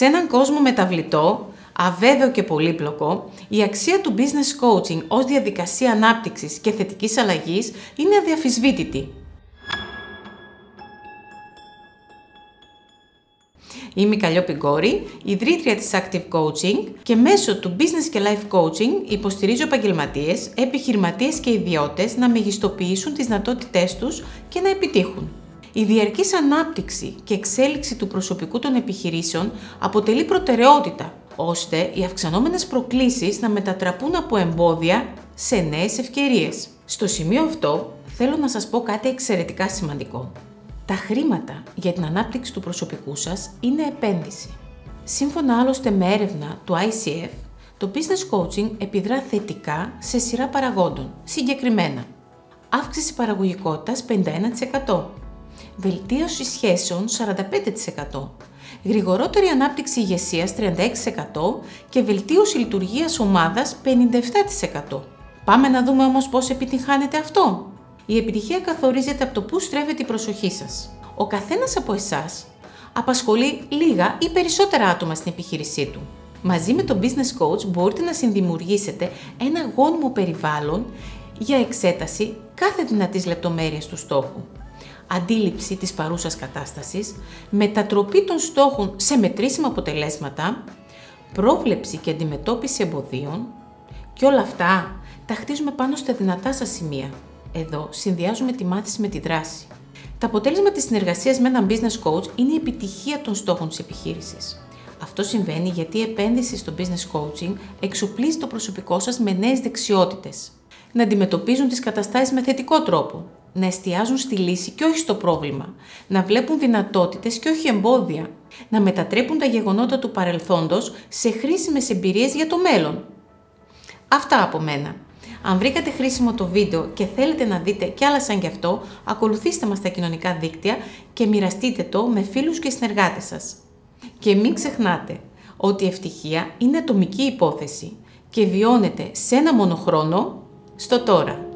Σε έναν κόσμο μεταβλητό, αβέβαιο και πολύπλοκο, η αξία του business coaching ως διαδικασία ανάπτυξης και θετικής αλλαγής είναι αδιαφυσβήτητη. Είμαι η Καλλιόπη Γκόρη, ιδρύτρια της Active Coaching και μέσω του Business και Life Coaching υποστηρίζω επαγγελματίες, επιχειρηματίες και ιδιώτες να μεγιστοποιήσουν τις δυνατότητές τους και να επιτύχουν. Η διαρκής ανάπτυξη και εξέλιξη του προσωπικού των επιχειρήσεων αποτελεί προτεραιότητα, ώστε οι αυξανόμενες προκλήσεις να μετατραπούν από εμπόδια σε νέες ευκαιρίες. Στο σημείο αυτό θέλω να σας πω κάτι εξαιρετικά σημαντικό. Τα χρήματα για την ανάπτυξη του προσωπικού σας είναι επένδυση. Σύμφωνα άλλωστε με έρευνα του ICF, το business coaching επιδρά θετικά σε σειρά παραγόντων, συγκεκριμένα αύξηση παραγωγικότητας 51%, βελτίωση σχέσεων 45%, γρηγορότερη ανάπτυξη ηγεσίας 36% και βελτίωση λειτουργίας ομάδας 57%. Πάμε να δούμε όμως πώς επιτυγχάνεται αυτό. Η επιτυχία καθορίζεται από το πού στρέφεται η προσοχή σας. Ο καθένας από εσάς απασχολεί λίγα ή περισσότερα άτομα στην επιχείρησή του. Μαζί με το Business Coach μπορείτε να συνδημιουργήσετε ένα γόνιμο περιβάλλον για εξέταση κάθε δυνατής λεπτομέρειας του στόχου. Αντίληψη της παρούσας κατάστασης, μετατροπή των στόχων σε μετρήσιμα αποτελέσματα, πρόβλεψη και αντιμετώπιση εμποδίων και όλα αυτά τα χτίζουμε πάνω στα δυνατά σας σημεία. Εδώ συνδυάζουμε τη μάθηση με τη δράση. Το αποτέλεσμα της συνεργασίας με έναν business coach είναι η επιτυχία των στόχων της επιχείρησης. Αυτό συμβαίνει γιατί η επένδυση στο business coaching εξοπλίζει το προσωπικό σας με νέες δεξιότητες. Να αντιμετωπίζουν τις καταστάσεις με θετικό τρόπο, να εστιάζουν στη λύση και όχι στο πρόβλημα, να βλέπουν δυνατότητες και όχι εμπόδια, να μετατρέπουν τα γεγονότα του παρελθόντος σε χρήσιμες εμπειρίες για το μέλλον. Αυτά από μένα. Αν βρήκατε χρήσιμο το βίντεο και θέλετε να δείτε κι άλλα σαν γι' αυτό, ακολουθήστε μας στα κοινωνικά δίκτυα και μοιραστείτε το με φίλους και συνεργάτες σας. Και μην ξεχνάτε ότι η ευτυχία είναι ατομική υπόθεση και βιώνεται σε ένα μόνο χρόνο στο τώρα.